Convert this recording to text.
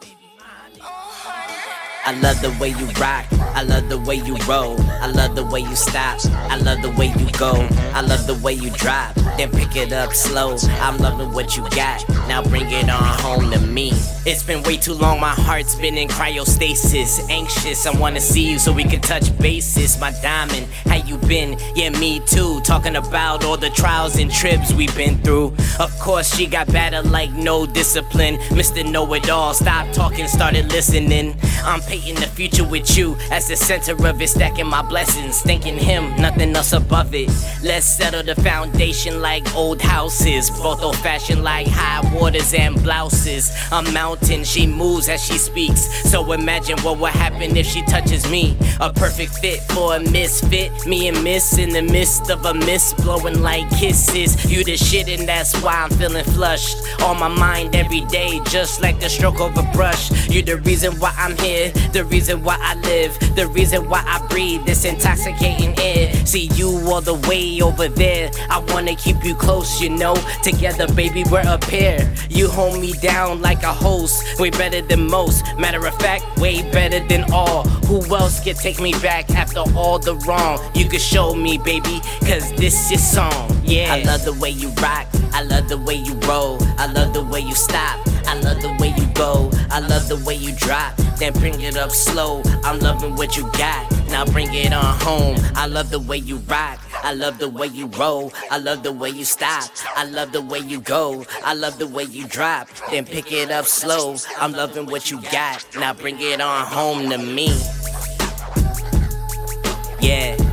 Baby. Oh, honey. I love the way you rock. I love the way you roll. I love the way you stop. I love the way you go. I love the way you drop. Then pick it up slow. I'm loving what you got. Now bring it on home to me. It's been way too long. My heart's been in cryostasis. Anxious. I wanna see you so we can touch bases. My diamond, how you been? Yeah, me too. Talking about all the trials and trips we've been through. Of course, she got better like no discipline. Mr. Know It All. Stop talking, started listening. I'm painting the future with you as the center of it, stacking my blessings. Thanking him, nothing else above it. Let's settle the foundation like old houses. Both old fashioned like high waters and blouses. A mountain, she moves as she speaks. So imagine what would happen if she touches me. A perfect fit for a misfit. Me and Miss in the midst of a mist, blowing like kisses. You the shit, and that's why I'm feeling flushed. On my mind every day, just like the stroke of a brush. You the reason why I'm here, the reason why I live, the reason why I breathe this intoxicating air. See you all the way over there. I wanna keep you close, you know. Together, baby, we're a pair. You hold me down like a host, way better than most. Matter of fact, way better than all. Who else could take me back after all the wrong? You can show me, baby, cause this is song. Yeah. I love the way you rock. I love the way you roll. I love the way you stop. I love the way you go. I love the way you drop. Then bring it up slow. I'm loving what you got. Now bring it on home. I love the way you rock. I love the way you roll. I love the way you stop. I love the way you go. I love the way you drop. Then pick it up slow. I'm loving what you got. Now bring it on home to me. Yeah.